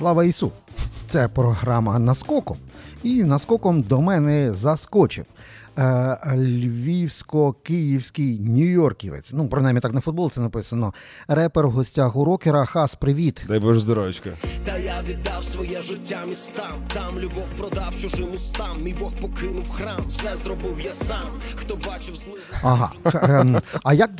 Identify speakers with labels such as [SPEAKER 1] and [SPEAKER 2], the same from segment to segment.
[SPEAKER 1] Слава Ісу! Це програма Наскоком. І наскоком до мене заскочив. Е, Львівсько-київський нью-йорківець. Ну, принаймні так на футбол це написано. Репер в гостях у рокера. Хас, привіт.
[SPEAKER 2] Дай Боже здоровечка.
[SPEAKER 3] Я віддав своє життя містам. Там любов продав чужим устам. Мій Бог покинув храм. Все зробив я сам. Хто бачив злив.
[SPEAKER 1] Ага. Ем, А як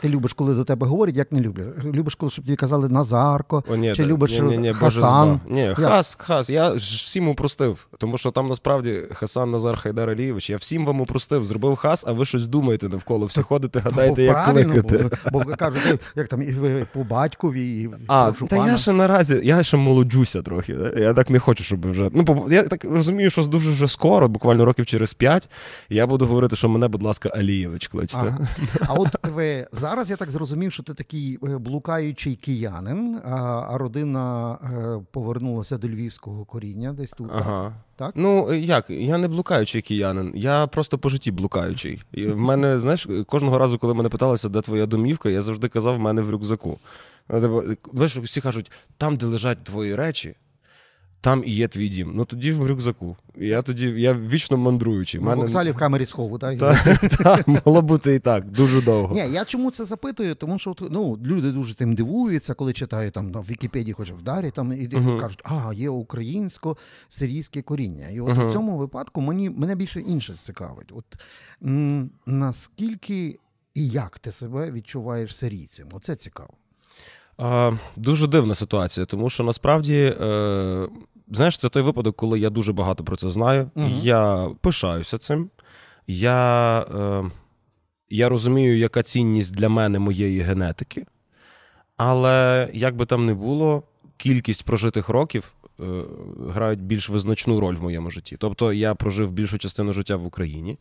[SPEAKER 1] ти любиш, коли до тебе говорять, як не люблю? Любиш, коли щоб тобі казали Назарко?
[SPEAKER 2] О, ні,
[SPEAKER 1] чи
[SPEAKER 2] да-
[SPEAKER 1] любиш
[SPEAKER 2] ні, ні, ні, Боже
[SPEAKER 1] Хасан?
[SPEAKER 2] збав. Ні, хас, хас. Я ж всім упростив. Тому що там насправді Хасан Назар Хайдар Алієвич, я всім вам упростив. Зробив хас, а ви щось думаєте навколо. Всі ходите, гадаєте, як кликати.
[SPEAKER 1] Бо, бо кажуть, як там і ви по батькові, і
[SPEAKER 2] А, та я ще наразі, я ще молоджуся трохи. да. Я так не хочу, щоб вже. Ну, я так розумію, що дуже вже скоро, буквально років через п'ять, я буду говорити, що мене, будь ласка, Алієвич кличте.
[SPEAKER 1] Ага. А от ви зараз я так зрозумів, що ти такий е, блукаючий киянин, а, родина е, повернулася до львівського коріння десь тут.
[SPEAKER 2] Ага.
[SPEAKER 1] Так?
[SPEAKER 2] Ну як, я не блукаючий киянин, я просто по житті блукаючий. І в мене, знаєш, кожного разу, коли мене питалися, де твоя домівка, я завжди казав, в мене в рюкзаку. Ну, типу, Знаєш, всі кажуть, там, де лежать твої речі, там і є твій дім. Ну тоді в рюкзаку. Я тоді я вічно мандруючий. В
[SPEAKER 1] На
[SPEAKER 2] мене-
[SPEAKER 1] вокзалі в камері схову, так?
[SPEAKER 2] Та, та, могло бути і так, дуже довго.
[SPEAKER 1] Ні, я чому це запитую? Тому що ну, люди дуже тим дивуються, коли читають там в Вікіпедії, хоч в Дарі, там і кажуть, а є українсько-сирійське коріння. І от у цьому випадку мені мене більше інше цікавить. От м, наскільки і як ти себе відчуваєш сирійцем? Оце цікаво.
[SPEAKER 2] А, дуже дивна ситуація, тому що насправді, е, знаєш, це той випадок, коли я дуже багато про це знаю.
[SPEAKER 1] Мгм.
[SPEAKER 2] Я пишаюся цим. Я, е, я розумію, яка цінність для мене моєї генетики. Але як би там не було, кількість прожитих років е, грають більш визначну роль в моєму житті. Тобто я прожив більшу частину життя в Україні.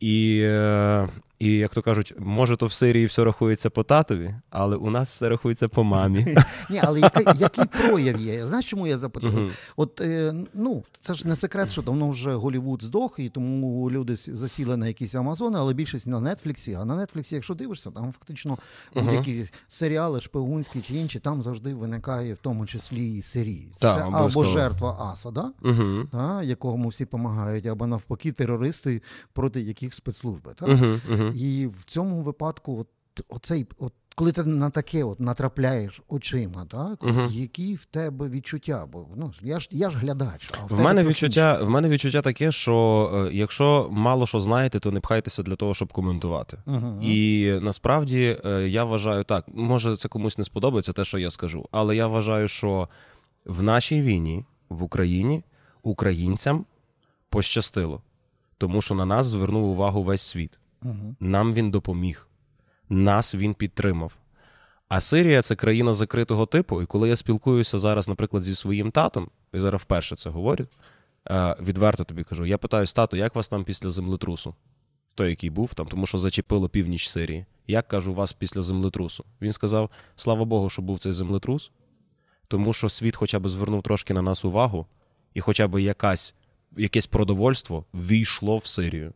[SPEAKER 2] І, е, і як то кажуть, може, то в Сирії все рахується по татові, але у нас все рахується по мамі.
[SPEAKER 1] Ні, але який, який прояв є? Знаєш, чому я запитую?
[SPEAKER 2] Мгм.
[SPEAKER 1] От е, ну це ж не секрет, що давно вже Голівуд здох, і тому люди засіли на якісь Амазони, але більшість на Нетфліксі. А на Нетфліксі, якщо дивишся, там фактично будь-які серіали, шпигунські чи інші, там завжди виникає в тому числі і Сирії. Це або жертва Асада, та, якому всі допомагають, або навпаки, терористи, проти яких спецслужби. Та?
[SPEAKER 2] Угу. Угу.
[SPEAKER 1] І в цьому випадку, от оцей, от коли ти на таке от натрапляєш очима, так от,
[SPEAKER 2] Мгм.
[SPEAKER 1] які в тебе відчуття? Бо ну я ж я ж глядач. А в,
[SPEAKER 2] В мене відчуття, в мене відчуття таке, що е, якщо мало що знаєте, то не пхайтеся для того, щоб коментувати.
[SPEAKER 1] Мгм.
[SPEAKER 2] І насправді е, я вважаю так, може це комусь не сподобається, те, що я скажу, але я вважаю, що в нашій війні в Україні українцям пощастило, тому що на нас звернув увагу весь світ. Нам він допоміг, нас він підтримав. А Сирія це країна закритого типу. І коли я спілкуюся зараз, наприклад, зі своїм татом, і зараз вперше це говорю, е, відверто тобі кажу: я питаю тату, як вас там після землетрусу? Той, який був там, тому що зачепило північ Сирії. Як кажу, вас після землетрусу? Він сказав: слава Богу, що був цей землетрус, тому що світ хоча б звернув трошки на нас увагу, і хоча б якась, якесь продовольство війшло в Сирію.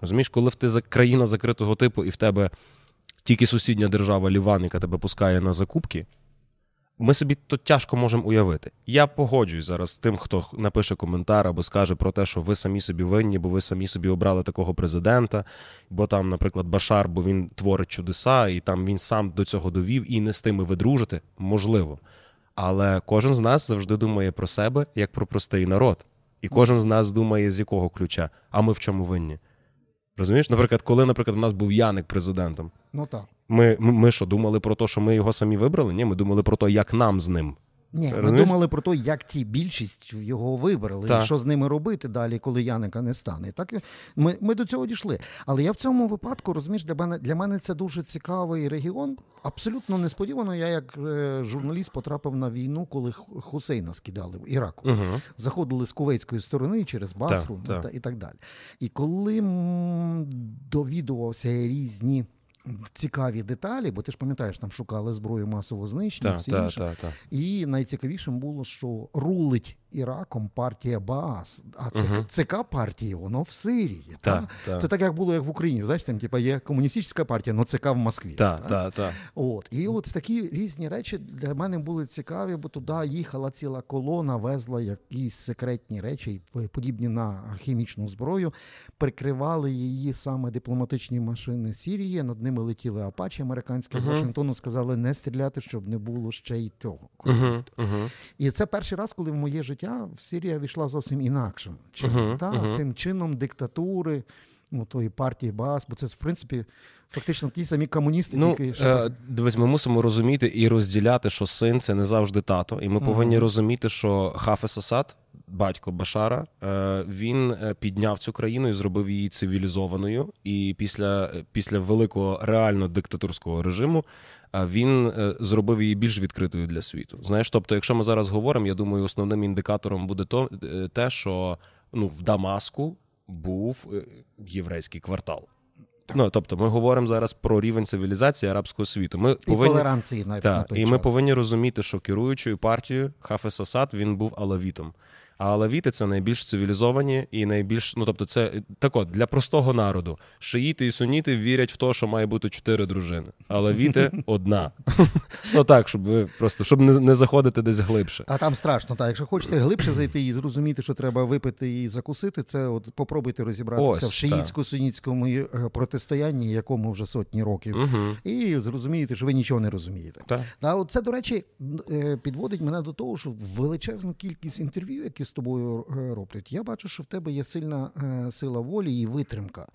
[SPEAKER 2] Розумієш, коли в ти країна закритого типу, і в тебе тільки сусідня держава Ліван, яка тебе пускає на закупки, ми собі то тяжко можемо уявити. Я погоджуюсь зараз з тим, хто напише коментар або скаже про те, що ви самі собі винні, бо ви самі собі обрали такого президента, бо там, наприклад, Башар, бо він творить чудеса, і там він сам до цього довів, і не з тими ви дружите, можливо. Але кожен з нас завжди думає про себе як про простий народ. І кожен з нас думає, з якого ключа, а ми в чому винні. Розумієш? Наприклад, коли, наприклад, в нас був Яник президентом,
[SPEAKER 1] Ну так.
[SPEAKER 2] ми, ми, ми що, думали про те, що ми його самі вибрали? Ні, ми думали про те, як нам з ним.
[SPEAKER 1] Ні, ми
[SPEAKER 2] Розумієш?
[SPEAKER 1] думали про те, як ті більшість його вибрали,
[SPEAKER 2] Так.
[SPEAKER 1] і що з ними робити далі, коли Яника не стане. Так ми, ми до цього дійшли. Але я в цьому випадку розумієш, для мене для мене це дуже цікавий регіон. Абсолютно несподівано. Я як е, журналіст потрапив на війну, коли Ху- Хусейна скидали в Іраку.
[SPEAKER 2] Угу.
[SPEAKER 1] Заходили з кувейтської сторони через Басру
[SPEAKER 2] Так,
[SPEAKER 1] та-
[SPEAKER 2] так.
[SPEAKER 1] і так далі. І коли м, довідувався різні цікаві деталі, бо ти ж пам'ятаєш, там шукали зброю масового знищення,
[SPEAKER 2] Так,
[SPEAKER 1] все
[SPEAKER 2] так,
[SPEAKER 1] інше.
[SPEAKER 2] так.
[SPEAKER 1] І найцікавішим було, що рулить Іраком партія Баас, а ЦК,
[SPEAKER 2] Мгм.
[SPEAKER 1] ЦК партії, воно в Сирії. Та? Це так, як було як в Україні. Знаєш, там типа, є комуністична партія, але ЦК в Москві. Та?
[SPEAKER 2] так, так.
[SPEAKER 1] От. І от такі різні речі для мене були цікаві, бо туди їхала ціла колона, везла якісь секретні речі, подібні на хімічну зброю. Прикривали її саме дипломатичні машини Сірії. Над ними летіли Апачі американські з
[SPEAKER 2] Мгм.
[SPEAKER 1] Вашингтону. Сказали не стріляти, щоб не було ще й того.
[SPEAKER 2] Угу, угу.
[SPEAKER 1] І це перший раз, коли в моє життя в Сирія війшла зовсім інакшим чином. Та. Цим чином диктатури, ну, тої партії Баас, бо це, в принципі, фактично ті самі комуністи,
[SPEAKER 2] Ну,
[SPEAKER 1] тільки що
[SPEAKER 2] е, дивись, ми мусимо розуміти і розділяти, що син це не завжди тато. І ми повинні
[SPEAKER 1] Мгм.
[SPEAKER 2] розуміти, що Хафес Асад, батько Башара, е, він е, підняв цю країну і зробив її цивілізованою. І після, після великого реально диктатурського режиму він зробив її більш відкритою для світу. Знаєш, тобто, якщо ми зараз говоримо, я думаю, основним індикатором буде то, те, що ну, в Дамаску був єврейський квартал. Ну, тобто, ми говоримо зараз про рівень цивілізації арабського світу. Ми
[SPEAKER 1] і
[SPEAKER 2] повинні
[SPEAKER 1] толеранції навіть на той
[SPEAKER 2] і
[SPEAKER 1] час.
[SPEAKER 2] ми повинні розуміти, що керуючою партією Хафес Асад він був алавітом. А алавіти це найбільш цивілізовані і найбільш, ну тобто, це так от для простого народу. Шиїти і суніти вірять в те, що має бути чотири дружини. Алавіти одна. Ну так, щоб ви просто щоб не, не заходити десь глибше.
[SPEAKER 1] А там страшно, так. Якщо хочете глибше зайти і зрозуміти, що треба випити і закусити, це от попробуйте розібратися
[SPEAKER 2] Ось,
[SPEAKER 1] в шиїцько-сунітському е, протистоянні, якому вже сотні років.
[SPEAKER 2] Угу.
[SPEAKER 1] І зрозумієте, що ви нічого не розумієте.
[SPEAKER 2] Так.
[SPEAKER 1] А от це, до речі, е, підводить мене до того, що величезну кількість інтерв'ю, які з тобою е, роблять, я бачу, що в тебе є сильна е, сила волі і витримка.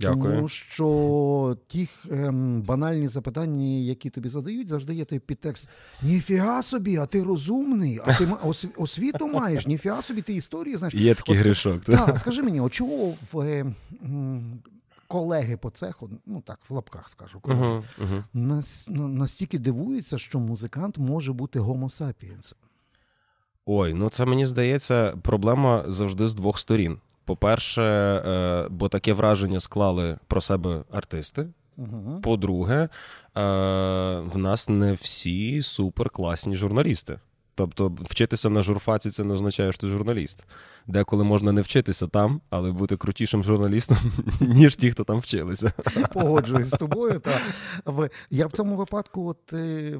[SPEAKER 2] Дякую.
[SPEAKER 1] Тому що ті ем, банальні запитання, які тобі задають, завжди є той підтекст: Ніфіга собі, а ти розумний, а ти освіту маєш, ніфіга собі, ти історії знаєш.
[SPEAKER 2] Є такий
[SPEAKER 1] От
[SPEAKER 2] грішок.
[SPEAKER 1] Так, скажи мені, от чого в е, м, колеги по цеху, ну так, в лапках скажу, колеги, нас, на- настільки дивуються, що музикант може бути гомо сапієнсом.
[SPEAKER 2] Ой, ну це мені здається, проблема завжди з двох сторін. По-перше, е, бо таке враження склали про себе артисти.
[SPEAKER 1] Угу.
[SPEAKER 2] По-друге, е, в нас не всі суперкласні журналісти. Тобто, вчитися на журфаці це не означає, що ти журналіст. Деколи можна не вчитися там, але бути крутішим журналістом, ніж ті, хто там вчилися.
[SPEAKER 1] Погоджуюсь з тобою. Та я в цьому випадку, от е,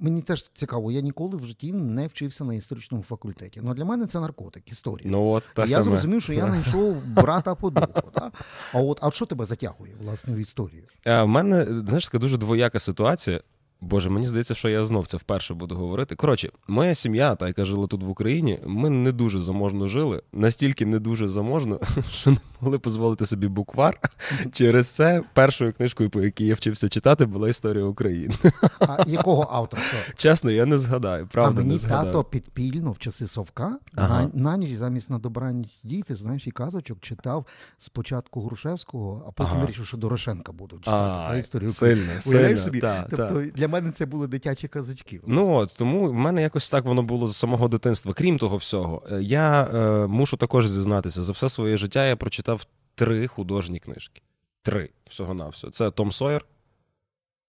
[SPEAKER 1] мені, теж цікаво, я ніколи в житті не вчився на історичному факультеті. Ну для мене це наркотик, історія.
[SPEAKER 2] Ну от, та
[SPEAKER 1] я
[SPEAKER 2] саме.
[SPEAKER 1] зрозумів, що я знайшов брата по духу. Та? А от а що тебе затягує власне в історію?
[SPEAKER 2] Е, В мене, знаєш, така дуже двояка ситуація. Боже, мені здається, що я знов це вперше буду говорити. Коротше, моя сім'я, та яка жила тут в Україні, ми не дуже заможно жили, настільки не дуже заможно, що не могли дозволити собі буквар. Через це першою книжкою, по якій я вчився читати, була історія України.
[SPEAKER 1] А якого авторства?
[SPEAKER 2] Чесно, я не згадаю.
[SPEAKER 1] А мені
[SPEAKER 2] не згадаю.
[SPEAKER 1] тато підпільно в часи совка
[SPEAKER 2] Ага.
[SPEAKER 1] на, на ніч замість на добраніч діти, знаєш, і казочок читав спочатку Грушевського, а потім
[SPEAKER 2] Ага.
[SPEAKER 1] вирішив, що Дорошенка буду читати.
[SPEAKER 2] А,
[SPEAKER 1] та історію.
[SPEAKER 2] сильно, сильно,
[SPEAKER 1] собі?
[SPEAKER 2] та,
[SPEAKER 1] тобто
[SPEAKER 2] та.
[SPEAKER 1] для мене це були дитячі казочки.
[SPEAKER 2] Ну от тому в мене якось так воно було з самого дитинства. Крім того всього, е, я е, мушу також зізнатися, за все своє життя я прочитав три художні книжки. Три всього на все. Це Том Сойер,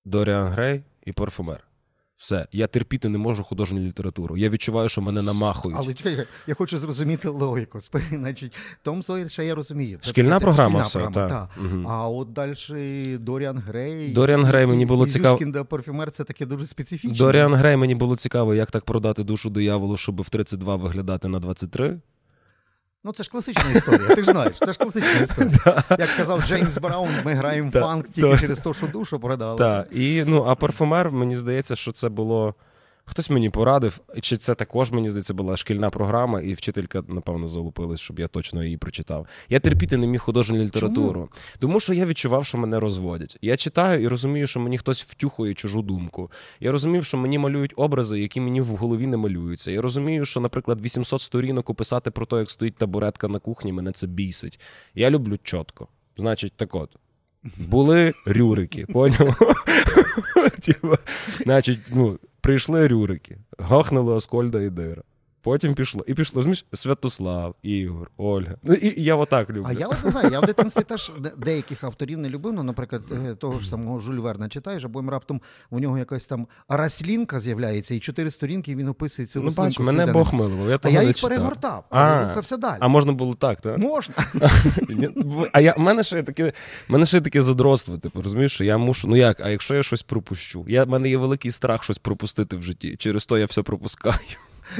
[SPEAKER 2] Доріан Грей і Парфумер. Все, я терпіти не можу художню літературу. Я відчуваю, що мене намахують.
[SPEAKER 1] Але чекай, я хочу зрозуміти логіку. Значить, Том Сойер ще я розумію.
[SPEAKER 2] Шкільна
[SPEAKER 1] це
[SPEAKER 2] програма
[SPEAKER 1] шкільна
[SPEAKER 2] все,
[SPEAKER 1] програма,
[SPEAKER 2] так.
[SPEAKER 1] та.
[SPEAKER 2] Мгм.
[SPEAKER 1] А от далі Доріан Грей.
[SPEAKER 2] Доріан Грей мені було цікаво-
[SPEAKER 1] Зюскінда парфюмер це таке дуже специфічне.
[SPEAKER 2] Доріан Грей мені було цікаво, як так продати душу дияволу, щоб в 32 виглядати на 23.
[SPEAKER 1] Ну це ж класична історія. Ти ж знаєш, це ж класична історія. Як казав Джеймс Браун, ми граємо фанк тільки через те, що душу продали.
[SPEAKER 2] Так, і ну, а парфумер, мені здається, що це було. Хтось мені порадив, чи це також, мені здається, була шкільна програма, і вчителька, напевно, залупилась, щоб я точно її прочитав. Я терпіти не міг художню літературу, тому що я відчував, що мене розводять. Я читаю і розумію, що мені хтось втюхує чужу думку. Я розумів, що мені малюють образи, які мені в голові не малюються. Я розумію, що, наприклад, 800 сторінок описати про те, як стоїть табуретка на кухні, мене це бісить. Я люблю чітко. Значить, так от. Були рюрики, поняв? Значить, ну, прийшли рюрики, гахнули Оскольда і Дира. Потім пішло. І пішло, розумієш, Святослав, Ігор, Ольга. Ну, і, я отак люблю.
[SPEAKER 1] А я от не знаю, я в дитинстві теж де- деяких авторів не любив. Ну, наприклад, е, того ж самого Жюль Верна читаєш, або раптом у нього якась там рослінка з'являється, і чотири сторінки він описує цю
[SPEAKER 2] Ну,
[SPEAKER 1] рослинку.
[SPEAKER 2] бач, мене. Бог милував. Я
[SPEAKER 1] А я їх перегортав,
[SPEAKER 2] А,
[SPEAKER 1] рухався далі.
[SPEAKER 2] А можна було так, так?
[SPEAKER 1] Можна.
[SPEAKER 2] А я, в мене ще таке, мене ще таке задротство, типу, розумієш, що я мушу. Ну як, а якщо я щось пропущу? Я, в мене є великий страх щось пропустити в житті. Через то я все пропускаю.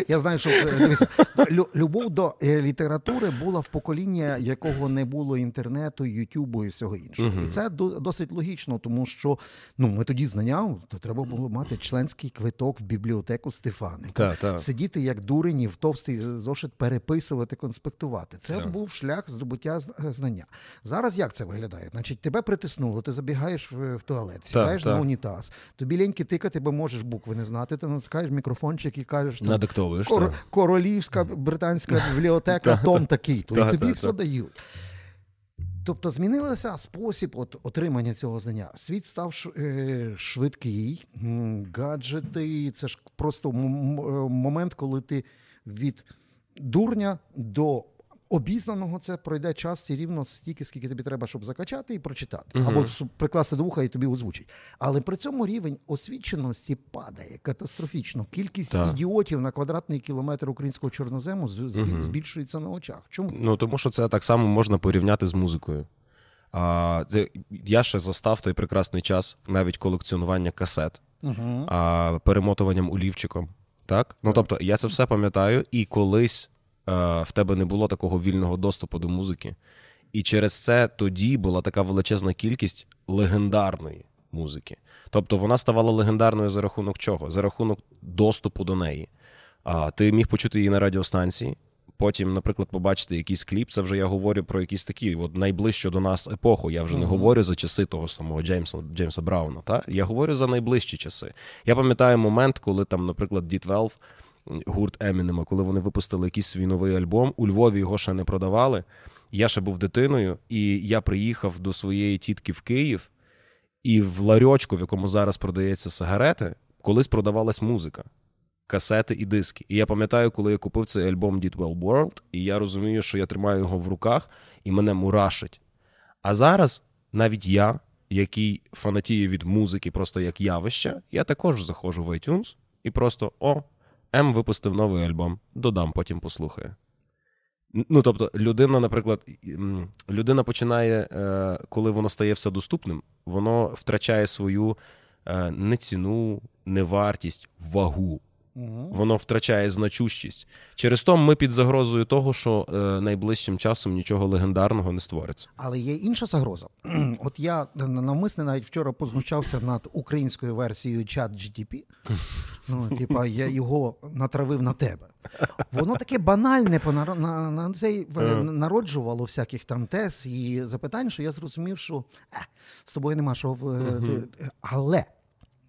[SPEAKER 1] Я знаю, що е, лю- любов до е, літератури була в покоління, якого не було інтернету, ютюбу і всього іншого. І це досить логічно, тому що ну ми тоді знання, то треба було мати членський квиток в бібліотеку Стефаника.
[SPEAKER 2] Так, так.
[SPEAKER 1] Сидіти як дурені в товстий зошит, переписувати, конспектувати. Це
[SPEAKER 2] Так.
[SPEAKER 1] був шлях здобуття е, знання. Зараз як це виглядає? Значить, тебе притиснуло, ти забігаєш в, туалет, сідаєш на
[SPEAKER 2] так.
[SPEAKER 1] унітаз, тобі ліньки тикати, бо можеш букви не знати. Ти натискаєш мікрофончик і кажеш там,
[SPEAKER 2] Надиктовуєш.
[SPEAKER 1] Кор- королівська британська бібліотека, том такий, то і тобі все дають. Тобто змінилося спосіб от, отримання цього знання. Світ став ш- е, швидкий, гаджети. Це ж просто м- м- е, момент, коли ти від дурня до обізнаного це пройде час і рівно стільки, скільки тобі треба, щоб закачати і прочитати,
[SPEAKER 2] Мгм.
[SPEAKER 1] або прикласти до вуха і тобі озвучить. Але при цьому рівень освіченості падає катастрофічно. Кількість
[SPEAKER 2] Так.
[SPEAKER 1] ідіотів на квадратний кілометр українського чорнозему збі- збільшується на очах. Чому?
[SPEAKER 2] Ну тому що це так само можна порівняти з музикою. А, я ще застав той прекрасний час, навіть колекціонування касет,
[SPEAKER 1] Угу.
[SPEAKER 2] а, перемотуванням олівчиком. Так? Ну тобто, я це все пам'ятаю, і колись в тебе не було такого вільного доступу до музики. І через це тоді була така величезна кількість легендарної музики. Тобто вона ставала легендарною за рахунок чого? За рахунок доступу до неї. А, ти міг почути її на радіостанції. Потім, наприклад, побачити якийсь кліп. Це вже я говорю про якісь такі, от найближчу до нас епоху. Я вже не
[SPEAKER 1] Мгм.
[SPEAKER 2] говорю за часи того самого Джеймса Джеймса Брауна. Та? Я говорю за найближчі часи. Я пам'ятаю момент, коли там, наприклад, D12, гурт Емінема, коли вони випустили якийсь свій новий альбом. У Львові його ще не продавали. Я ще був дитиною, і я приїхав до своєї тітки в Київ, і в ларьочку, в якому зараз продається сигарети, колись продавалась музика. Касети і диски. І я пам'ятаю, коли я купив цей альбом Did Well World, і я розумію, що я тримаю його в руках, і мене мурашить. А зараз навіть я, який фанатіє від музики просто як явища, я також заходжу в iTunes і просто о, М випустив новий альбом, додам, потім послухаю. Ну, тобто, людина, наприклад, людина починає, е, коли воно стає все доступним, воно втрачає свою е, не ціну, не вартість, вагу.
[SPEAKER 1] Угу.
[SPEAKER 2] Воно втрачає значущість. Через то ми під загрозою того, що е, найближчим часом нічого легендарного не створиться.
[SPEAKER 1] Але є інша загроза. От я навмисне навіть вчора познущався над українською версією чат GTP. Ну, типа, я його натравив на тебе. Воно таке банальне понар- на, на цей в- народжувало всяких там тез і запитань, що я зрозумів, що е, з тобою нема що. в- ти- Але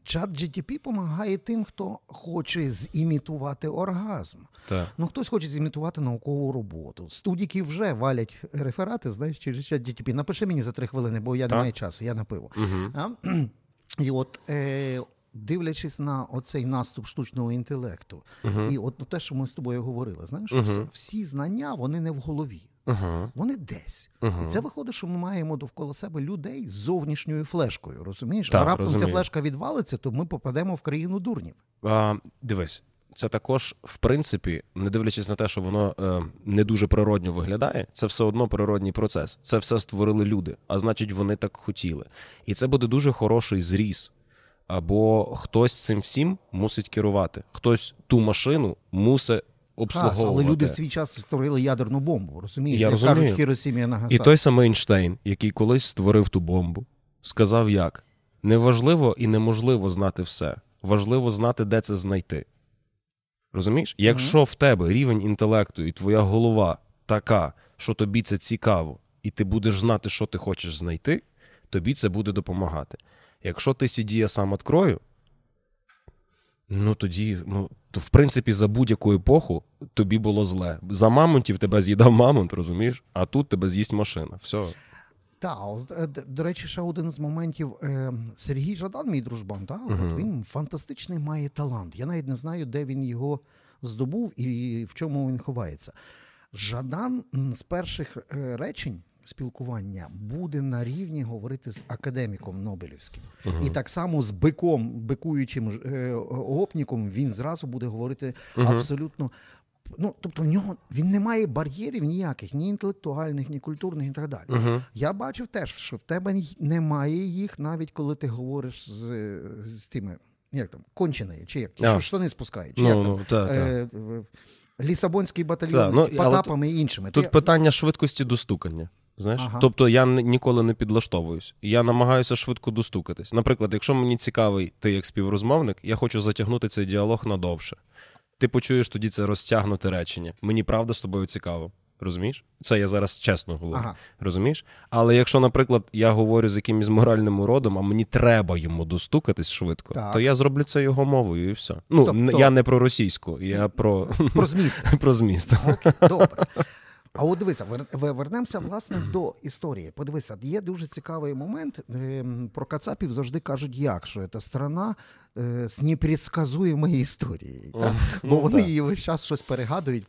[SPEAKER 1] чат GTP допомагає тим, хто хоче зімітувати оргазм.
[SPEAKER 2] Так.
[SPEAKER 1] Ну, хтось хоче зімітувати наукову роботу. Студіки вже валять реферати, знаєш, через чат GTP. Напиши мені за три хвилини, бо я
[SPEAKER 2] Так.
[SPEAKER 1] не маю часу, я на пиво.
[SPEAKER 2] Угу.
[SPEAKER 1] А? І от, е, дивлячись на оцей наступ штучного інтелекту,
[SPEAKER 2] Угу.
[SPEAKER 1] і от те, що ми з тобою говорили, знаєш, всі, всі знання вони не в голові,
[SPEAKER 2] Угу.
[SPEAKER 1] вони десь.
[SPEAKER 2] Угу.
[SPEAKER 1] І це виходить, що ми маємо довкола себе людей з зовнішньою флешкою. Розумієш?
[SPEAKER 2] Так,
[SPEAKER 1] а раптом ця флешка відвалиться, то ми попадемо в країну дурнів.
[SPEAKER 2] А, дивись, це також, в принципі, не дивлячись на те, що воно е, не дуже природньо виглядає, це все одно природній процес. Це все створили люди, а значить, вони так хотіли. І це буде дуже хороший зріз. Або хтось цим всім мусить керувати, хтось ту машину мусить Обслуговувати.
[SPEAKER 1] але люди в свій час створили ядерну бомбу, розумієш?
[SPEAKER 2] Я
[SPEAKER 1] Як
[SPEAKER 2] розумію.
[SPEAKER 1] кажуть, Хіросімі і
[SPEAKER 2] І той самий Ейнштейн, який колись створив ту бомбу, сказав як: неважливо і неможливо знати все. Важливо знати, де це знайти. Розумієш? Якщо в тебе рівень інтелекту і твоя голова така, що тобі це цікаво, і ти будеш знати, що ти хочеш знайти, тобі це буде допомагати. Якщо ти сіді, я сам открою, ну тоді, ну, то в принципі, за будь-яку епоху тобі було зле. За мамонтів тебе з'їдав мамонт, розумієш? А тут тебе з'їсть машина. Все.
[SPEAKER 1] Та, ось, е, до речі, ще один з моментів. Е, Сергій Жадан, мій дружбан, та,
[SPEAKER 2] Мгм.
[SPEAKER 1] от він фантастичний має талант. Я навіть не знаю, де він його здобув і в чому він ховається. Жадан з перших е, речень спілкування буде на рівні говорити з академіком Нобелівським. Uh-huh. І так само з биком, бикуючим е, гопніком, він зразу буде говорити uh-huh. абсолютно. Ну, тобто в нього він не має бар'єрів ніяких, ні інтелектуальних, ні культурних і так далі. Uh-huh. Я бачив теж, що в тебе немає їх, навіть коли ти говориш з з тими, як там, конченою, чи як, що штани спускають, чи no, як no, там, та, е, та. Лісабонський батальйон та, ну, Потапами і іншими.
[SPEAKER 2] Тут Ти... питання швидкості достукання. Знаєш, ага. тобто я ніколи не підлаштовуюсь. Я намагаюся швидко достукатись. Наприклад, якщо мені цікавий ти як співрозмовник, я хочу затягнути цей діалог надовше. Ти почуєш тоді це розтягнуте речення. Мені правда з тобою цікаво. Розумієш? Це я зараз чесно говорю. Ага. Розумієш? Але якщо, наприклад, я говорю з якимось моральним уродом, а мені треба йому достукатись швидко, так. то я зроблю це його мовою і все. Ну тобто... я не про російську, я про
[SPEAKER 1] Про зміст.
[SPEAKER 2] Про зміст.
[SPEAKER 1] Окей, Добре. А от дивися, вернемося власне до історії. Подивися, є дуже цікавий момент. Ем, про Кацапів завжди кажуть, як що це страна е, з непредсказуємою історією. Та? Бо ну, вони її весь час щось перегадують,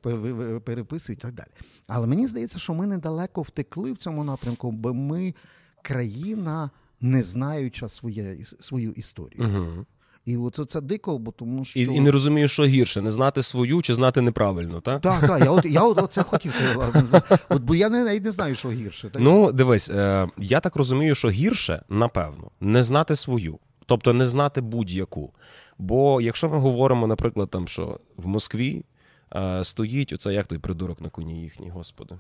[SPEAKER 1] переписують і так далі. Але мені здається, що ми недалеко втекли в цьому напрямку, бо ми країна, не знаюча своє, свою історію. Угу. І оце це дико, бо тому що
[SPEAKER 2] і і не розумію, що гірше не знати свою чи знати неправильно, так?
[SPEAKER 1] Так, так. Я от я от це хотів. От бо я не не знаю, що гірше. Так?
[SPEAKER 2] Ну дивись, е, я так розумію, що гірше, напевно, не знати свою, тобто не знати будь-яку. Бо якщо ми говоримо, наприклад, там що в Москві е, стоїть оце як той придурок на коні їхній, господи.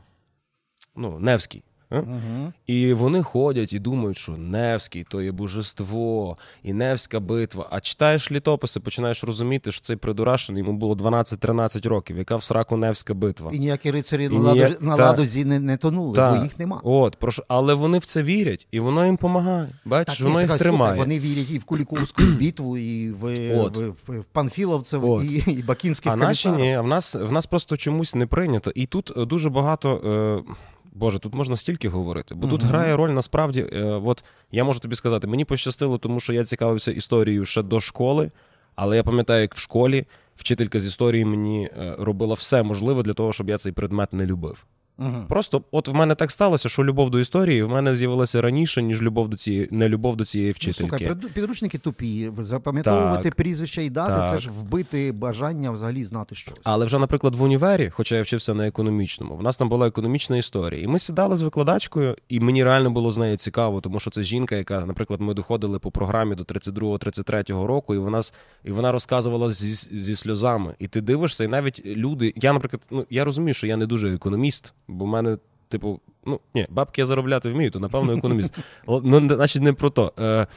[SPEAKER 2] Ну, Невський. Угу. І вони ходять і думають, що Невський то є божество, і Невська битва. А читаєш літописи, починаєш розуміти, що цей придурашений йому було 12-13 років, яка в сраку Невська битва.
[SPEAKER 1] І ніякі рицарі і на, ніяк... на ладозі не, не тонули, та. бо їх нема.
[SPEAKER 2] От, прошу, Але вони в це вірять, і воно їм допомагає. Бачиш, так, воно їх тримає.
[SPEAKER 1] Вони вірять і в Куліковську битву, і в От. в, в, в Панфіловцев, От. і, і Бакінських
[SPEAKER 2] А наші ні, а в нас в нас просто чомусь не прийнято. І тут дуже багато. Е... Боже, тут можна стільки говорити, бо uh тут грає роль насправді. Е, от я можу тобі сказати, мені пощастило, тому що я цікавився історією ще до школи, але я пам'ятаю, як в школі вчителька з історії мені е, робила все можливе для того, щоб я цей предмет не любив. Угу. Просто от в мене так сталося, що любов до історії в мене з'явилася раніше, ніж любов до цієї не любов до цієї вчительки.
[SPEAKER 1] Ну, слухай, підручники тупі. Запам'ятовувати так, прізвища і дати так. це ж вбити бажання взагалі знати щось.
[SPEAKER 2] Але вже, наприклад, в універі, хоча я вчився на економічному, в нас там була економічна історія. І ми сідали з викладачкою, і мені реально було з нею цікаво, тому що це жінка, яка, наприклад, ми доходили по програмі до 32-33 року, і вона і вона розказувала зі, зі сльозами. І ти дивишся, і навіть люди. Я, наприклад, ну я розумію, що я не дуже економіст бо в мене, типу, ну ні, бабки я заробляти вмію, то напевно економіст. Ну, значить, не про то. Е,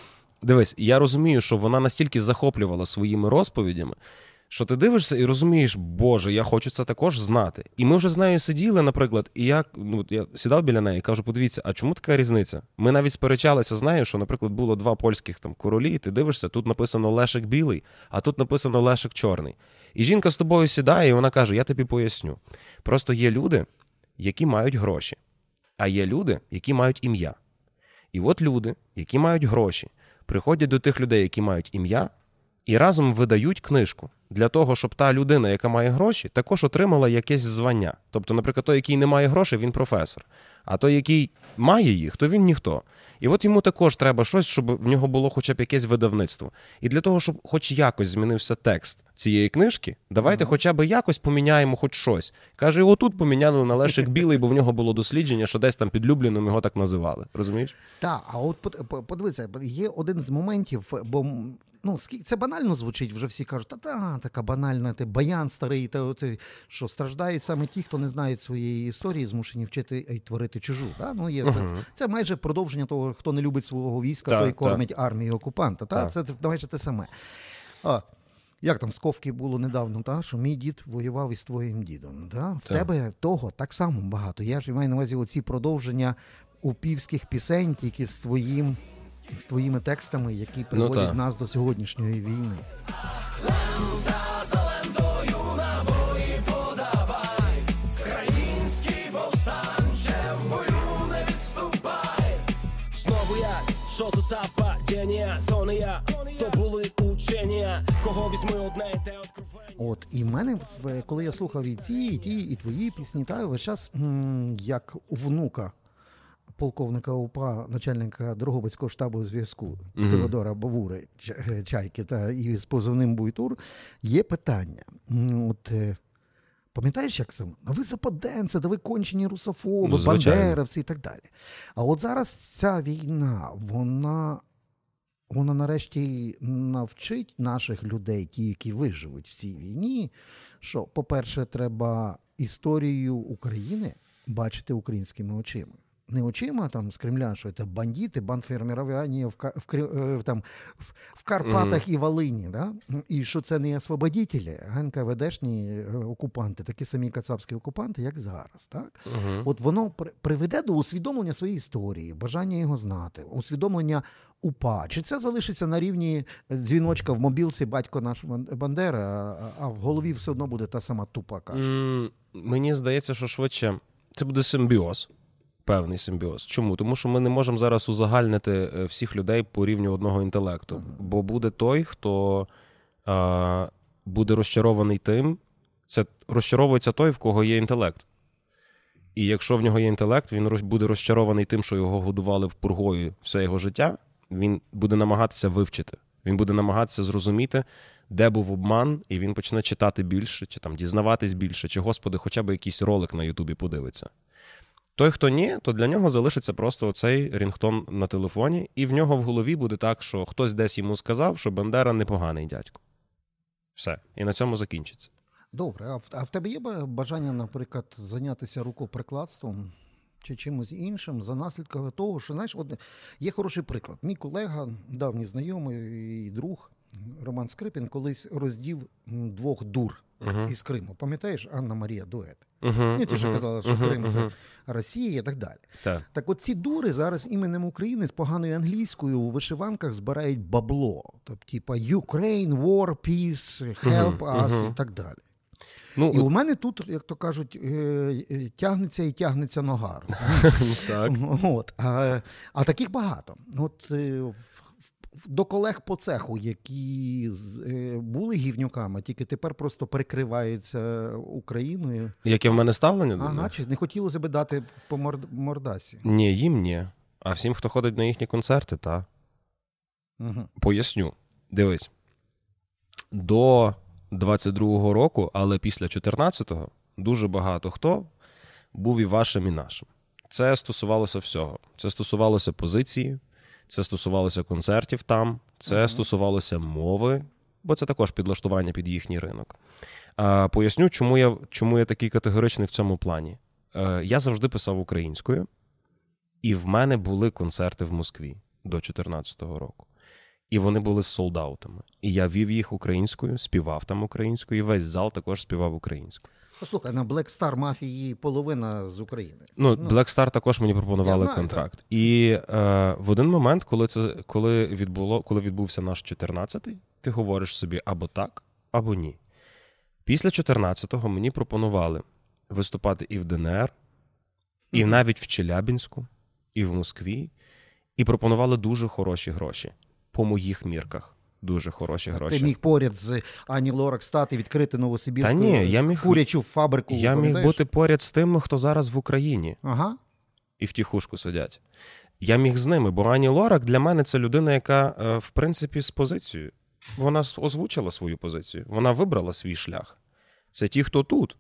[SPEAKER 2] Дивись, я розумію, що вона настільки захоплювала своїми розповідями. Що ти дивишся і розумієш, Боже, я хочу це також знати. І ми вже з нею сиділи, наприклад, і я ну, я сідав біля неї і кажу: подивіться, а чому така різниця? Ми навіть сперечалися з нею, що, наприклад, було два польських там королі, і ти дивишся, тут написано Лешик білий, а тут написано Лешик чорний. І жінка з тобою сідає, і вона каже: Я тобі поясню. Просто є люди, які мають гроші, а є люди, які мають ім'я. І от люди, які мають гроші, приходять до тих людей, які мають ім'я, і разом видають книжку для того, щоб та людина, яка має гроші, також отримала якесь звання. Тобто, наприклад, той, який не має грошей, він професор. А той, який має їх, то він ніхто. І от йому також треба щось, щоб в нього було хоча б якесь видавництво. І для того, щоб хоч якось змінився текст цієї книжки, давайте ага. хоча б якось поміняємо хоч щось. Каже, отут поміняли на Лешик білий, бо в нього було дослідження, що десь там під Любліном його так називали. Розумієш?
[SPEAKER 1] Так, а от подивися, є один з моментів, бо ну це банально звучить, вже всі кажуть, та та така банальна, ти баян старий, та оце що страждають саме ті, хто не знають своєї історії, змушені вчити і творити чужу. Да? Ну, є, uh Це майже продовження того, хто не любить свого війська, так, той кормить так. армію окупанта. Та? Це майже те саме. А, як там Сковки було недавно, та, що мій дід воював із твоїм дідом. Та? В так. тебе того так само багато. Я ж маю на увазі оці продовження упівських пісень, тільки з твоїм з твоїми текстами, які ну, приводять ну, нас до сьогоднішньої війни.
[SPEAKER 3] Візьми одне і те откровення.
[SPEAKER 1] От і в мене, коли я слухав і ті, і ті, і твої пісні, та весь час м, як у внука полковника УПА, начальника Дрогобицького штабу зв'язку
[SPEAKER 2] Мгм.
[SPEAKER 1] Теодора Бавури Ча- Чайки та і з позивним Буйтур, є питання. От е, пам'ятаєш, як це? А ви западенці, да ви кончені русофоби,
[SPEAKER 2] Ну,
[SPEAKER 1] бандеровці і так далі. А от зараз ця війна, вона вона нарешті навчить наших людей, ті, які виживуть в цій війні, що, по-перше, треба історію України бачити українськими очима. Не очима там з Кремля, що це бандити, бандформування в, Ка- в, е, в, там, в, в Карпатах і Волині. Да? І що це не освободітелі, а НКВДшні е, окупанти, такі самі кацапські окупанти, як зараз. Так?
[SPEAKER 2] Угу.
[SPEAKER 1] От воно при- приведе до усвідомлення своєї історії, бажання його знати, усвідомлення УПА. Чи це залишиться на рівні дзвіночка в мобілці батько наш Бандера, а, в голові все одно буде та сама тупа каша.
[SPEAKER 2] Мені здається, що швидше це буде симбіоз. Певний симбіоз. Чому? Тому що ми не можемо зараз узагальнити е, всіх людей по рівню одного інтелекту. Бо буде той, хто а, буде розчарований тим, це розчаровується той, в кого є інтелект. І якщо в нього є інтелект, він буде розчарований тим, що його годували в пургою все його життя. Він буде намагатися вивчити. Він буде намагатися зрозуміти, де був обман, і він почне читати більше, чи там дізнаватись більше, чи, господи, хоча б якийсь ролик на Ютубі подивиться. Той, хто ні, то для нього залишиться просто цей рінгтон на телефоні, і в нього в голові буде так, що хтось десь йому сказав, що Бендера непоганий дядько. Все. І на цьому закінчиться.
[SPEAKER 1] Добре, а в, а в тебе є бажання, наприклад, зайнятися рукоприкладством чи чимось іншим за наслідками того, що знаєш, от є хороший приклад. Мій колега, давній знайомий і друг Роман Скрипін, колись роздів двох дур
[SPEAKER 2] Угу.
[SPEAKER 1] із Криму. Пам'ятаєш, Анна Марія Дует?
[SPEAKER 2] Угу.
[SPEAKER 1] Ні, ті, що казали, що Крим це Росія і так далі.
[SPEAKER 2] Так.
[SPEAKER 1] Так от ці дури зараз іменем України з поганою англійською у вишиванках збирають бабло. Тобто, типа Ukraine, War, Peace, Help us і так далі.
[SPEAKER 2] Ну,
[SPEAKER 1] І у мене тут, як то кажуть, е, е, тягнеться і тягнеться нога.
[SPEAKER 2] так.
[SPEAKER 1] От, а, а таких багато. От е, до колег по цеху, які були гівнюками, тільки тепер просто прикриваються Україною.
[SPEAKER 2] Яке в мене ставлення?
[SPEAKER 1] Ага, чи не хотілося б дати по морд- мордасі?
[SPEAKER 2] Ні, їм ні. А всім, хто ходить на їхні концерти, та.
[SPEAKER 1] Угу.
[SPEAKER 2] Поясню. Дивись. До 22-го року, але після 14-го, дуже багато хто був і вашим, і нашим. Це стосувалося всього. Це стосувалося позиції, це стосувалося концертів там, це
[SPEAKER 1] Мгм.
[SPEAKER 2] стосувалося мови, бо це також підлаштування під їхній ринок. А, поясню, чому я, чому я такий категоричний в цьому плані. Е, я завжди писав українською, і в мене були концерти в Москві до 2014 року. І вони були з солдаутами. І я вів їх українською, співав там українською, і весь зал також співав українською.
[SPEAKER 1] Послухай, на Black Star мафії половина з України.
[SPEAKER 2] Ну,
[SPEAKER 1] Ну,
[SPEAKER 2] Black Star також мені пропонували
[SPEAKER 1] знаю,
[SPEAKER 2] контракт. І е, в один момент, коли це коли відбуло, коли відбувся наш 14-й, ти говориш собі або так, або ні. Після 14-го мені пропонували виступати і в ДНР, і навіть в Челябінську, і в Москві, і пропонували дуже хороші гроші. По моїх мірках. Дуже хороші гроші.
[SPEAKER 1] Ти міг поряд з Ані Лорак стати, відкрити Новосибірську
[SPEAKER 2] Та ні, я міг-
[SPEAKER 1] курячу фабрику.
[SPEAKER 2] Я міг бути поряд з тими, хто зараз в Україні.
[SPEAKER 1] Ага.
[SPEAKER 2] і в тихушку сидять. Я міг з ними, бо Ані Лорак для мене це людина, яка, е, в принципі, з позицією. Вона озвучила свою позицію, вона вибрала свій шлях. Це ті, хто тут.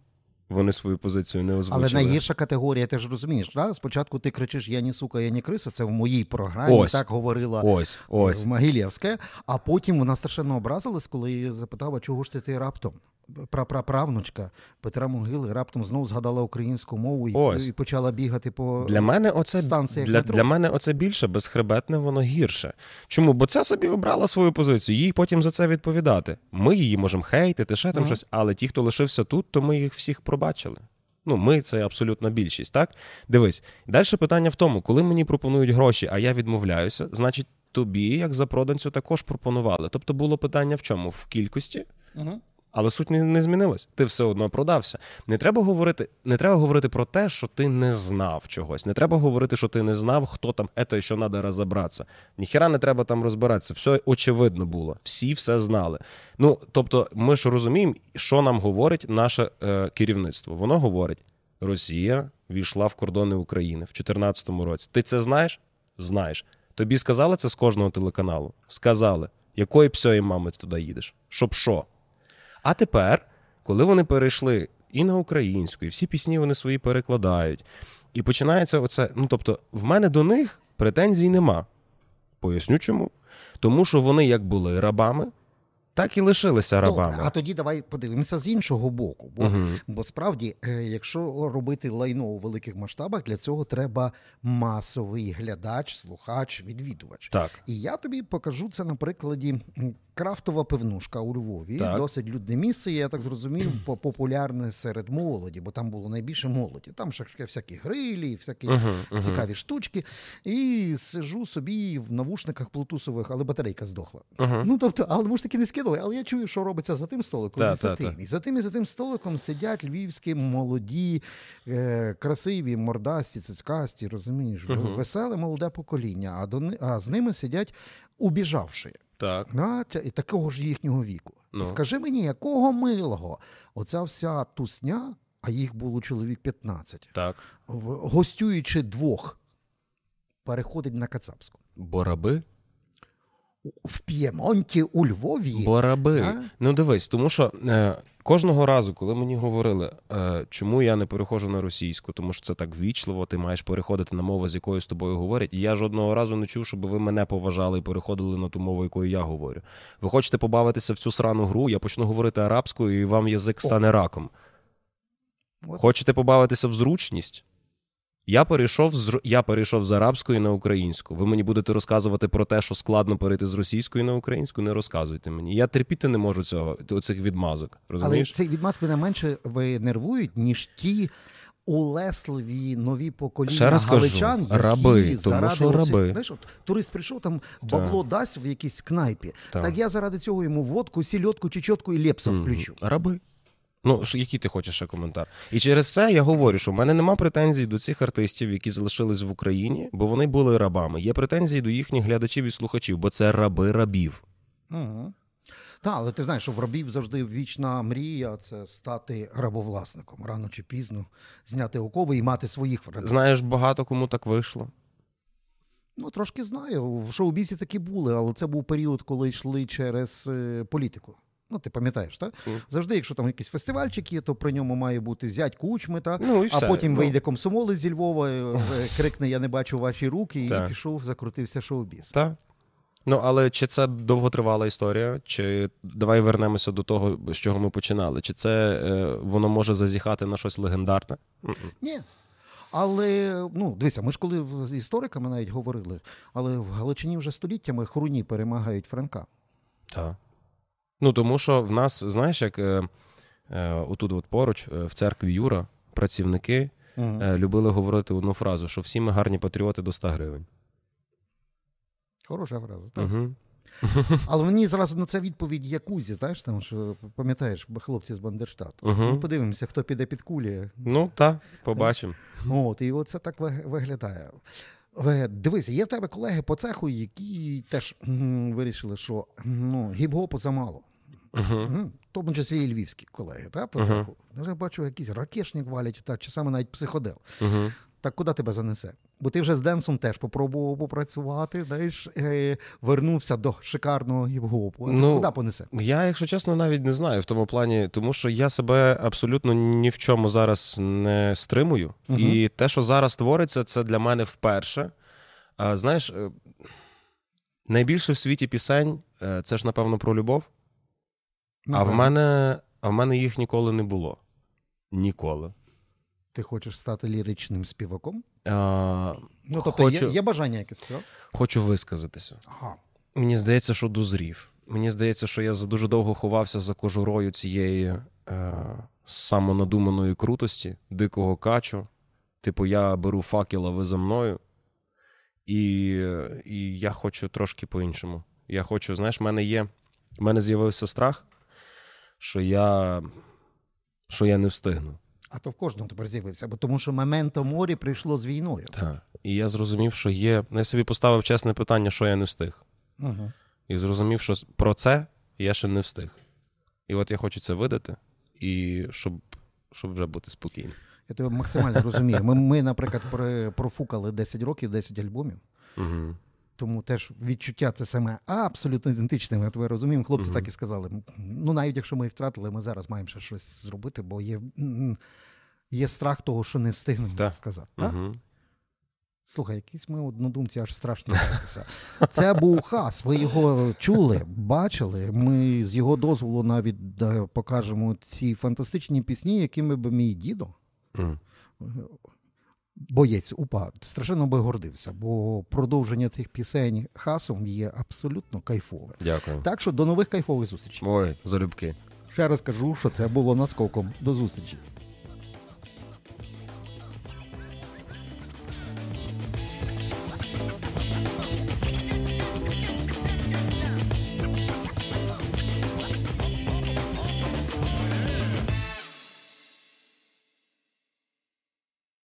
[SPEAKER 2] Вони свою позицію не озвучили.
[SPEAKER 1] Але найгірша категорія, ти ж розумієш, да? спочатку ти кричиш Я ні сука, я ні криса. Це в моїй програмі
[SPEAKER 2] Ось.
[SPEAKER 1] так говорила
[SPEAKER 2] Ось, ось.
[SPEAKER 1] в Могилєвське, а потім вона страшенно образилась, коли її запитала, чого ж ти ти раптом. Прапраправнучка Петра Могили раптом знову згадала українську мову і,
[SPEAKER 2] Ось.
[SPEAKER 1] і почала бігати по
[SPEAKER 2] Для мене оце
[SPEAKER 1] станціях
[SPEAKER 2] для,
[SPEAKER 1] метро.
[SPEAKER 2] для мене оце більше безхребетне, воно гірше. Чому? Бо ця собі обрала свою позицію, їй потім за це відповідати. Ми її можемо хейтити, ще там
[SPEAKER 1] Мгм.
[SPEAKER 2] щось, але ті, хто лишився тут, то ми їх всіх пробачили. Ну, ми це абсолютна більшість, так? Дивись, далі питання в тому, коли мені пропонують гроші, а я відмовляюся, значить, тобі, як запроданцю, також пропонували. Тобто було питання в чому? В кількості,
[SPEAKER 1] Угу.
[SPEAKER 2] Але суть не, не змінилась. Ти все одно продався. Не треба говорити, не треба говорити про те, що ти не знав чогось. Не треба говорити, що ти не знав, хто там це, що треба розібратися. Ніхіра не треба там розбиратися. Все очевидно було. Всі все знали. Ну тобто, ми ж розуміємо, що нам говорить наше е, керівництво. Воно говорить: Росія війшла в кордони України в 2014 році. Ти це знаєш? Знаєш. Тобі сказали це з кожного телеканалу? Сказали. Якої псьої мами ти туди їдеш? Щоб що? А тепер, коли вони перейшли і на українську, і всі пісні вони свої перекладають, і починається оце. Ну тобто, в мене до них претензій нема. Поясню чому. Тому що вони як були рабами, так і лишилися рабами.
[SPEAKER 1] Добре, а тоді давай подивимося з іншого боку. Бо,
[SPEAKER 2] Мгм.
[SPEAKER 1] бо справді, е, якщо робити лайно у великих масштабах, для цього треба масовий глядач, слухач, відвідувач.
[SPEAKER 2] Так.
[SPEAKER 1] І я тобі покажу це на прикладі крафтова пивнушка у Львові.
[SPEAKER 2] Так.
[SPEAKER 1] Досить людне місце. Я так зрозумів, популярне серед молоді, бо там було найбільше молоді. Там ще всякі грилі, всякі
[SPEAKER 2] мгм.
[SPEAKER 1] цікаві штучки. І сижу собі в навушниках блутусових, але батарейка здохла.
[SPEAKER 2] Мгм.
[SPEAKER 1] Ну тобто, але ми ж таки не скинули, але я чую, що робиться за тим столиком
[SPEAKER 2] Та,
[SPEAKER 1] і за тим.
[SPEAKER 2] та.
[SPEAKER 1] І за тим і за тим столиком сидять львівські молоді, е, красиві, мордасті, цицькасті, розумієш, веселе молоде покоління, а, до, а з ними сидять убіжавши.
[SPEAKER 2] Так.
[SPEAKER 1] На, і такого ж їхнього віку.
[SPEAKER 2] Ну.
[SPEAKER 1] І скажи мені, якого милого? Оця вся тусня, а їх було чоловік 15,
[SPEAKER 2] Так.
[SPEAKER 1] гостюючи двох, переходить на Кацапську.
[SPEAKER 2] Бо раби?
[SPEAKER 1] У- В П'ємонті у Львові.
[SPEAKER 2] Бораби.
[SPEAKER 1] А?
[SPEAKER 2] Ну дивись, тому що е, кожного разу, коли мені говорили, е, чому я не переходжу на російську, тому що це так вічливо, ти маєш переходити на мову, з якою з тобою говорять. І я жодного разу не чув, щоб ви мене поважали і переходили на ту мову, якою я говорю. Ви хочете побавитися в цю срану гру, я почну говорити арабською, і вам язик стане раком.
[SPEAKER 1] От.
[SPEAKER 2] Хочете побавитися в зручність? Я перейшов з я перейшов з арабської на українську. Ви мені будете розказувати про те, що складно перейти з російської на українську. Не розказуйте мені. Я терпіти не можу цього оцих відмазок.
[SPEAKER 1] Але
[SPEAKER 2] Розумієш?
[SPEAKER 1] цей відмаз мене менше ви нервують, ніж ті улесливі нові покоління
[SPEAKER 2] Ще раз кажу,
[SPEAKER 1] які
[SPEAKER 2] раби, тому
[SPEAKER 1] заради
[SPEAKER 2] що
[SPEAKER 1] оцих-
[SPEAKER 2] раби.
[SPEAKER 1] Знаєш, от, турист прийшов, там бабло дасть в якійсь кнайпі.
[SPEAKER 2] Так.
[SPEAKER 1] Так. я заради цього йому водку, сільотку, чечотку і лепса
[SPEAKER 2] Мгм.
[SPEAKER 1] включу.
[SPEAKER 2] Раби. Ну, який ти хочеш ще коментар? І через це я говорю, що в мене нема претензій до цих артистів, які залишились в Україні, бо вони були рабами. Є претензії до їхніх глядачів і слухачів, бо це раби рабів.
[SPEAKER 1] Угу. Так, але ти знаєш, що в рабів завжди вічна мрія це стати рабовласником. Рано чи пізно зняти окови і мати своїх рабів.
[SPEAKER 2] Знаєш, багато кому так вийшло.
[SPEAKER 1] Ну, трошки знаю. В шоу-бізі такі були, але це був період, коли йшли через е, політику. Ну, ти пам'ятаєш, так?
[SPEAKER 2] Мгм.
[SPEAKER 1] Завжди, якщо там якийсь фестивальчик є, то при ньому має бути зять кучми, та?
[SPEAKER 2] Ну, і
[SPEAKER 1] а потім
[SPEAKER 2] Ну.
[SPEAKER 1] вийде комсомолець зі Львова, е, е, крикне Я не бачу ваші руки,
[SPEAKER 2] Так.
[SPEAKER 1] і пішов, закрутився шоу-біз.
[SPEAKER 2] Так. Ну, але чи це довготривала історія, чи давай вернемося до того, з чого ми починали. Чи це е, воно може зазіхати на щось легендарне?
[SPEAKER 1] Ні. Але ну дивися, ми ж коли з істориками навіть говорили, але в Галичині вже століттями хруні перемагають Франка.
[SPEAKER 2] Так. Ну, тому що в нас, знаєш, як е, е, отут от поруч, е, в церкві Юра, працівники
[SPEAKER 1] Мгм.
[SPEAKER 2] е, любили говорити одну фразу, що всі ми гарні патріоти до 100 гривень.
[SPEAKER 1] Хороша фраза. Так.
[SPEAKER 2] Угу.
[SPEAKER 1] Але мені зразу на це відповідь Якузі, знаєш, там що пам'ятаєш, хлопці з Бандерштату.
[SPEAKER 2] Мгм.
[SPEAKER 1] Ну, подивимося, хто піде під кулі.
[SPEAKER 2] Ну, так, побачимо.
[SPEAKER 1] От, і оце так виглядає. Дивися, є в тебе колеги по цеху, які теж м, вирішили, що ну, гіп-гопу замало.
[SPEAKER 2] Угу.
[SPEAKER 1] В тому числі і львівські колеги, та, по
[SPEAKER 2] Ага.
[SPEAKER 1] цеху. Я бачу, якісь ракешник валять, та, чи саме навіть психодел.
[SPEAKER 2] Угу.
[SPEAKER 1] Так куди тебе занесе? Бо ти вже з Денсом теж попробував попрацювати, знаєш, е, вернувся до шикарного гіп-гопу.
[SPEAKER 2] Ну,
[SPEAKER 1] куди понесе?
[SPEAKER 2] Я, якщо чесно, навіть не знаю в тому плані, тому що я себе абсолютно ні в чому зараз не стримую.
[SPEAKER 1] Мгм.
[SPEAKER 2] І те, що зараз твориться, це для мене вперше. А, знаєш, е, найбільше в світі пісень е, це ж, напевно, про любов. А в мене, а в мене їх ніколи не було. Ніколи.
[SPEAKER 1] Ти хочеш стати ліричним співаком?
[SPEAKER 2] А,
[SPEAKER 1] Ну, тобто
[SPEAKER 2] Хочу.
[SPEAKER 1] є, є бажання якесь, так?
[SPEAKER 2] хочу висказатися.
[SPEAKER 1] Ага.
[SPEAKER 2] Мені здається, що дозрів. Мені здається, що я за- дуже довго ховався за кожурою цієї е, самонадуманої крутості, дикого качу. Типу, я беру факел, а ви за мною. І, і я хочу трошки по-іншому. Я хочу, знаєш, в мене є. В мене з'явився страх, що я, що я не встигну.
[SPEAKER 1] А то в кожному тепер з'явився, бо тому що моменто морі прийшло з війною.
[SPEAKER 2] Так. І я зрозумів, що є. ну, Я собі поставив чесне питання, що я не встиг.
[SPEAKER 1] Угу.
[SPEAKER 2] І зрозумів, що про це я ще не встиг. І от я хочу це видати, і щоб, щоб вже бути спокійним.
[SPEAKER 1] Я тебе максимально розумію. Ми, ми наприклад, про- профукали 10 років, 10 альбомів.
[SPEAKER 2] Угу.
[SPEAKER 1] Тому теж відчуття це саме абсолютно ідентичне. Ми тебе розуміємо. Хлопці
[SPEAKER 2] Мгм.
[SPEAKER 1] так і сказали. Ну, навіть якщо ми і втратили, ми зараз маємо ще щось зробити, бо є, є страх того, що не встигнемо
[SPEAKER 2] Так.
[SPEAKER 1] сказати. Так?
[SPEAKER 2] Угу.
[SPEAKER 1] Слухай, якісь ми однодумці аж страшно гратися. Це був хас. Ви його чули, бачили. Ми з його дозволу навіть покажемо ці фантастичні пісні, якими би мій дідо, боєць УПА, страшенно би гордився, бо продовження цих пісень хасом є абсолютно кайфове.
[SPEAKER 2] Дякую.
[SPEAKER 1] Так що до нових кайфових зустрічей.
[SPEAKER 2] Ой, залюбки.
[SPEAKER 1] Ще раз кажу, що це було наскоком. До зустрічі.